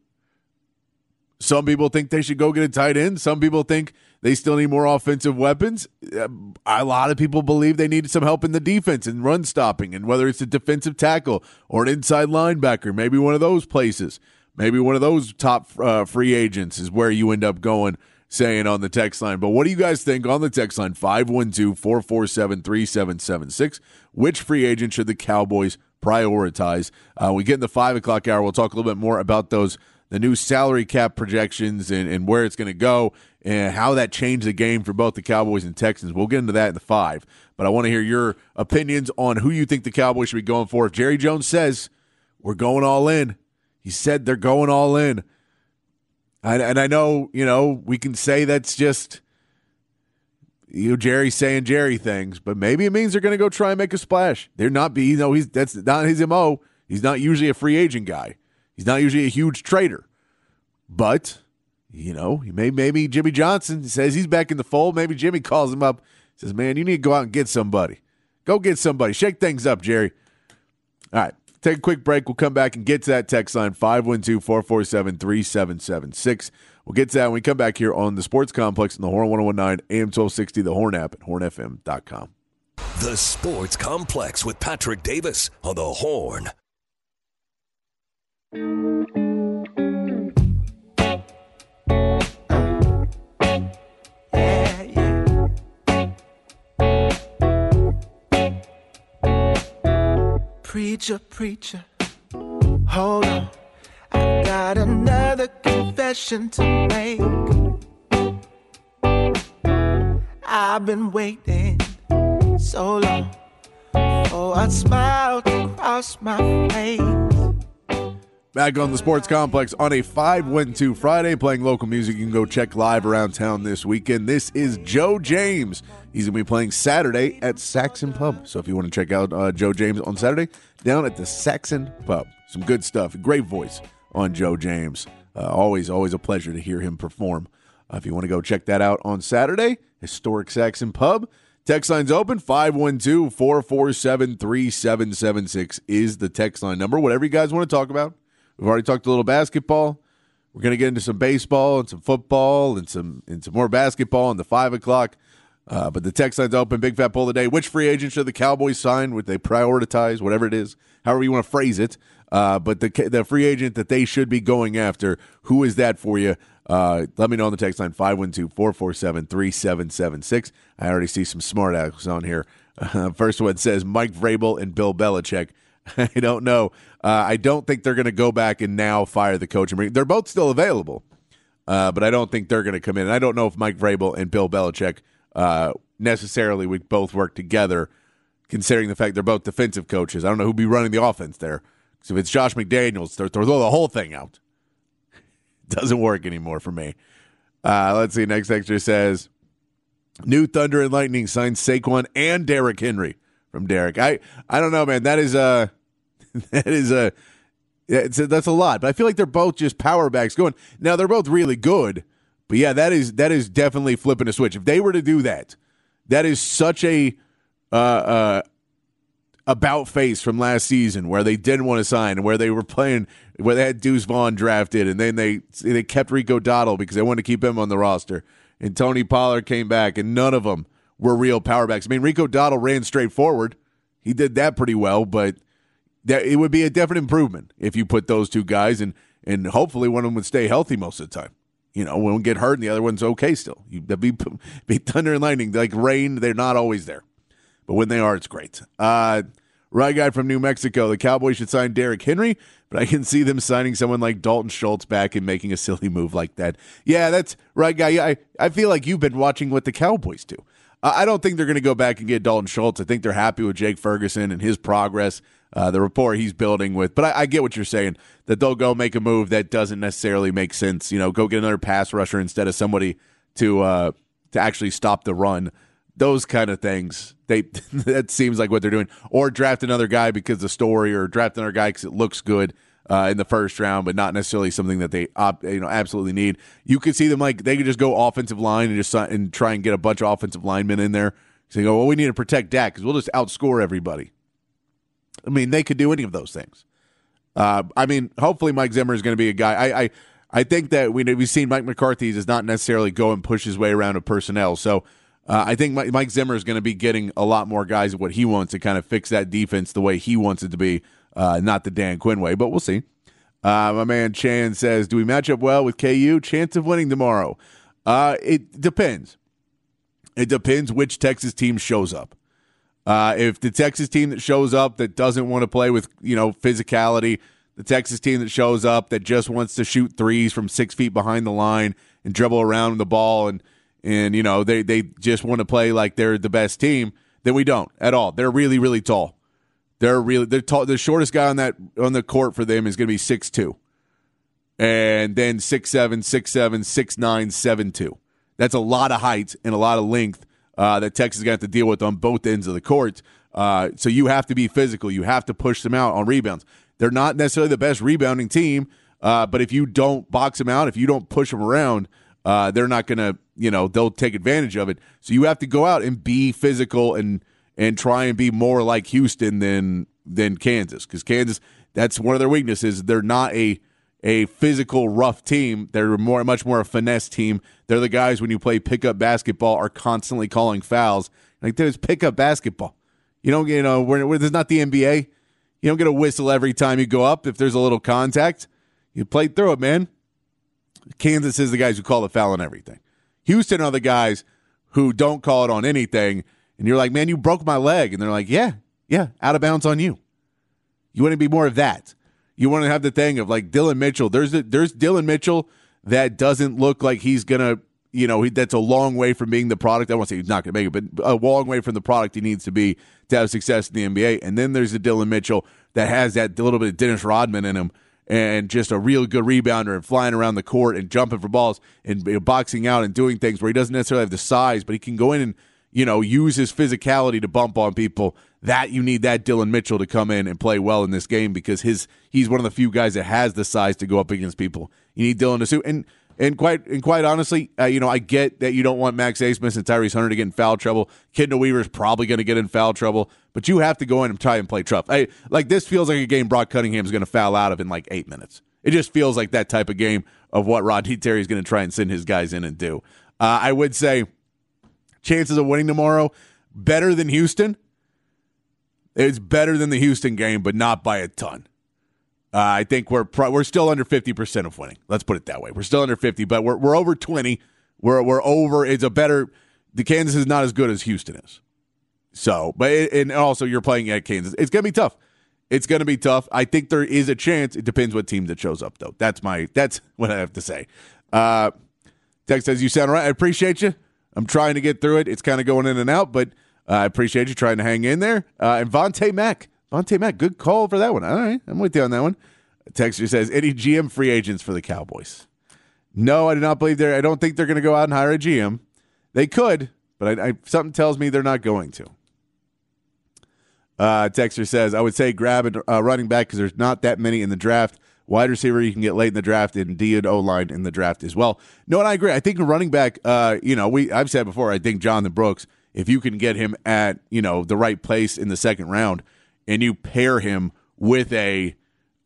Some people think they should go get a tight end. Some people think they still need more offensive weapons. Uh, a lot of people believe they need some help in the defense and run stopping, and whether it's a defensive tackle or an inside linebacker, maybe one of those places, maybe one of those top uh, free agents is where you end up going, saying on the text line. But what do you guys think on the text line? 512 447 3776. Which free agent should the Cowboys prioritize? Uh, we get in the five o'clock hour. We'll talk a little bit more about those the new salary cap projections and, and where it's going to go and how that changed the game for both the Cowboys and Texans. We'll get into that in the five. But I want to hear your opinions on who you think the Cowboys should be going for. If Jerry Jones says we're going all in, he said they're going all in. And, and I know, you know, we can say that's just you know, Jerry saying Jerry things, but maybe it means they're going to go try and make a splash. They're not be, you know, he's that's not his mo. He's not usually a free agent guy. He's not usually a huge trader, but you know, he may maybe Jimmy Johnson says he's back in the fold. Maybe Jimmy calls him up, says, "Man, you need to go out and get somebody. Go get somebody. Shake things up, Jerry." All right, take a quick break. We'll come back and get to that text line 512 447 3776. We'll get to that when we come back here on the Sports Complex in the Horn 1019 AM 1260, the Horn app at hornfm.com. The Sports Complex with Patrick Davis on the Horn. Preacher, preacher, hold on. I've got another confession to make. I've been waiting so long for a smile to cross my face. Back on the Sports Complex on a 5 win 2 Friday, playing local music. You can go check live around town this weekend. This is Joe James. He's going to be playing Saturday at Saxon Pub. So if you want to check out uh, Joe James on Saturday, down at the Saxon Pub. Some good stuff. Great voice on Joe James. Uh, always, always a pleasure to hear him perform. Uh, if you want to go check that out on Saturday, historic Saxon Pub. Text line's open 512 447 3776 is the text line number. Whatever you guys want to talk about. We've already talked a little basketball. We're going to get into some baseball and some football and some and some more basketball in the five o'clock. Uh, but the text line's open. Big fat poll today. Which free agent should the Cowboys sign? Would they prioritize? Whatever it is, however you want to phrase it. Uh, but the the free agent that they should be going after, who is that for you? Uh, let me know on the text line 512-447-3776. I already see some smart acts on here. [LAUGHS] First one says Mike Vrabel and Bill Belichick. [LAUGHS] I don't know. Uh, I don't think they're going to go back and now fire the coach. They're both still available, uh, but I don't think they're going to come in. And I don't know if Mike Vrabel and Bill Belichick uh, necessarily would both work together, considering the fact they're both defensive coaches. I don't know who'd be running the offense there. So if it's Josh McDaniels, throw, throw the whole thing out. [LAUGHS] Doesn't work anymore for me. Uh, let's see. Next extra says New Thunder and Lightning signed Saquon and Derrick Henry from Derek. I I don't know, man. That is a [LAUGHS] that is a a, that's a lot. But I feel like they're both just power backs going. Now they're both really good, but yeah, that is that is definitely flipping a switch. If they were to do that, that is such a uh, uh, about face from last season where they didn't want to sign and where they were playing where they had Deuce Vaughn drafted and then they they kept Rico Dowdle because they wanted to keep him on the roster. And Tony Pollard came back and none of them were real power backs. I mean, Rico Dowdle ran straight forward. He did that pretty well, but that it would be a definite improvement if you put those two guys and and hopefully one of them would stay healthy most of the time. You know, one get hurt and the other one's okay still. You that'd be [LAUGHS] be thunder and lightning like rain. They're not always there, but when they are, it's great. Uh, right guy from New Mexico. The Cowboys should sign Derrick Henry, but I can see them signing someone like Dalton Schultz back and making a silly move like that. Yeah, that's right, guy. Yeah, I I feel like you've been watching what the Cowboys do. I don't think they're going to go back and get Dalton Schultz. I think they're happy with Jake Ferguson and his progress, uh, the rapport he's building with. But I, I get what you're saying that they'll go make a move that doesn't necessarily make sense. You know, go get another pass rusher instead of somebody to uh, to actually stop the run. Those kind of things. They [LAUGHS] that seems like what they're doing, or draft another guy because the story, or draft another guy because it looks good. Uh, in the first round, but not necessarily something that they op, you know absolutely need. You could see them like they could just go offensive line and just and try and get a bunch of offensive linemen in there. So you go, well, we need to protect Dak because we'll just outscore everybody. I mean, they could do any of those things. Uh, I mean, hopefully Mike Zimmer is going to be a guy. I, I I think that we we've seen Mike McCarthy does not necessarily go and push his way around with personnel. So uh, I think Mike, Mike Zimmer is going to be getting a lot more guys of what he wants to kind of fix that defense the way he wants it to be, uh, not the Dan Quinn way. But we'll see. Uh, my man Chan says, "Do we match up well with KU? Chance of winning tomorrow? Uh, it depends. It depends which Texas team shows up. Uh, if the Texas team that shows up that doesn't want to play with you know physicality, the Texas team that shows up that just wants to shoot threes from six feet behind the line and dribble around the ball and and you know they they just want to play like they're the best team, then we don't at all. They're really really tall. They're really they're tall. The shortest guy on that on the court for them is going to be six two, and then six seven, six seven, six nine, seven two. That's a lot of height and a lot of length uh, that Texas have to deal with on both ends of the court. Uh, so you have to be physical. You have to push them out on rebounds. They're not necessarily the best rebounding team, uh, but if you don't box them out, if you don't push them around, uh, they're not going to, you know, they'll take advantage of it. So you have to go out and be physical and and try and be more like Houston than than Kansas because Kansas that's one of their weaknesses. They're not a a physical rough team. They're more much more a finesse team. They're the guys when you play pickup basketball are constantly calling fouls. Like there's pickup basketball. You don't you know there's not the NBA. You don't get a whistle every time you go up if there's a little contact. You play through it, man. Kansas is the guys who call the foul on everything. Houston are the guys who don't call it on anything. And you're like, man, you broke my leg. And they're like, yeah, yeah, out of bounds on you. You want to be more of that. You want to have the thing of like Dillon Mitchell. There's a, there's Dillon Mitchell that doesn't look like he's gonna. You know, he, that's a long way from being the product. I won't say he's not to make it, but a long way from the product he needs to be to have success in the NBA. And then there's the Dillon Mitchell that has that little bit of Dennis Rodman in him and just a real good rebounder and flying around the court and jumping for balls and you know, boxing out and doing things where he doesn't necessarily have the size, but he can go in and you know use his physicality to bump on people. That you need that Dillon Mitchell to come in and play well in this game because his he's one of the few guys that has the size to go up against people. You need Dillon to suit and. And quite and quite honestly, uh, you know, I get that you don't want Max Abmas and Tyrese Hunter to get in foul trouble. Kidna is probably going to get in foul trouble, but you have to go in and try and play tough. I, like this feels like a game Brock Cunningham's going to foul out of in like eight minutes. It just feels like that type of game of what Rodney Terry is going to try and send his guys in and do. Uh, I would say chances of winning tomorrow better than Houston. It's better than the Houston game, but not by a ton. Uh, I think we're pro- we're still under fifty percent of winning. Let's put it that way. We're still under fifty, but we're we're over twenty. We're we're over. It's a better. The Kansas is not as good as Houston is. So, but it, and also you're playing at Kansas. It's gonna be tough. It's gonna be tough. I think there is a chance. It depends what team that shows up, though. That's my that's [LAUGHS] what I have to say. Uh, Text says you sound right. I appreciate you. I'm trying to get through it. It's kind of going in and out, but uh, I appreciate you trying to hang in there. Uh, and Vontae Mack, Vontae Mack, good call for that one. All right, I'm with you on that one. Texter says any GM free agents for the Cowboys. No, I do not believe they're. I don't think they're going to go out and hire a GM. They could, but I, I, something tells me they're not going to. Uh, Texter says, I would say grab a uh, running back because there's not that many in the draft. Wide receiver you can get late in the draft, and D and O line in the draft as well. No, and I agree. I think running back. Uh, you know, we I've said before. I think Jonathan Brooks. If you can get him at you know the right place in the second round, and you pair him with a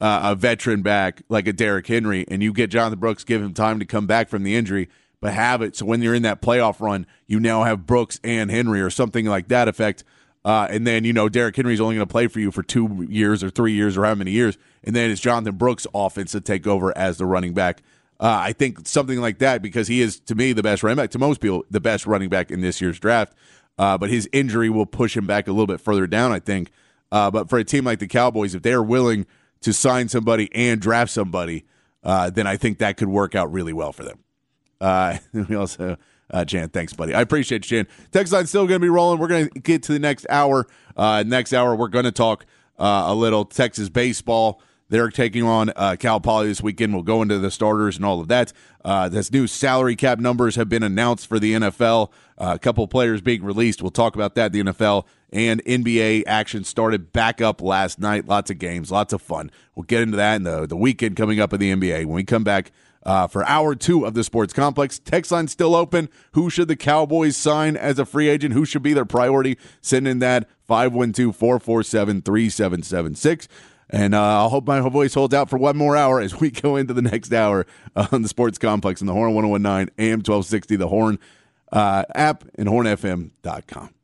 uh, a veteran back like a Derrick Henry, and you get Jonathan Brooks, give him time to come back from the injury, but have it so when you're in that playoff run, you now have Brooks and Henry or something like that effect. Uh, and then you know Derrick Henry's only going to play for you for two years or three years or how many years, and then it's Jonathan Brooks' offense to take over as the running back. Uh, I think something like that because he is to me the best running back to most people the best running back in this year's draft. Uh, but his injury will push him back a little bit further down, I think. Uh, but for a team like the Cowboys, if they're willing to sign somebody and draft somebody, uh, then I think that could work out really well for them. Uh, [LAUGHS] we also, uh, Jan, thanks, buddy. I appreciate you, Jan. Text line's still going to be rolling. We're going to get to the next hour. Uh, next hour, we're going to talk uh, a little Texas baseball. They're taking on uh, Cal Poly this weekend. We'll go into the starters and all of that. Uh, this new salary cap numbers have been announced for the NFL. Uh, a couple players being released. We'll talk about that. The NFL and NBA action started back up last night. Lots of games, lots of fun. We'll get into that and the, the weekend coming up in the NBA. When we come back uh, for hour two of the sports complex, text line still open. Who should the Cowboys sign as a free agent? Who should be their priority? Send in that 512 447 3776. And uh, I hope my voice holds out for one more hour as [LAUGHS] we go into the next hour on the Sports Complex in the Horn 1019 AM 1260, the Horn uh, app, and hornfm.com.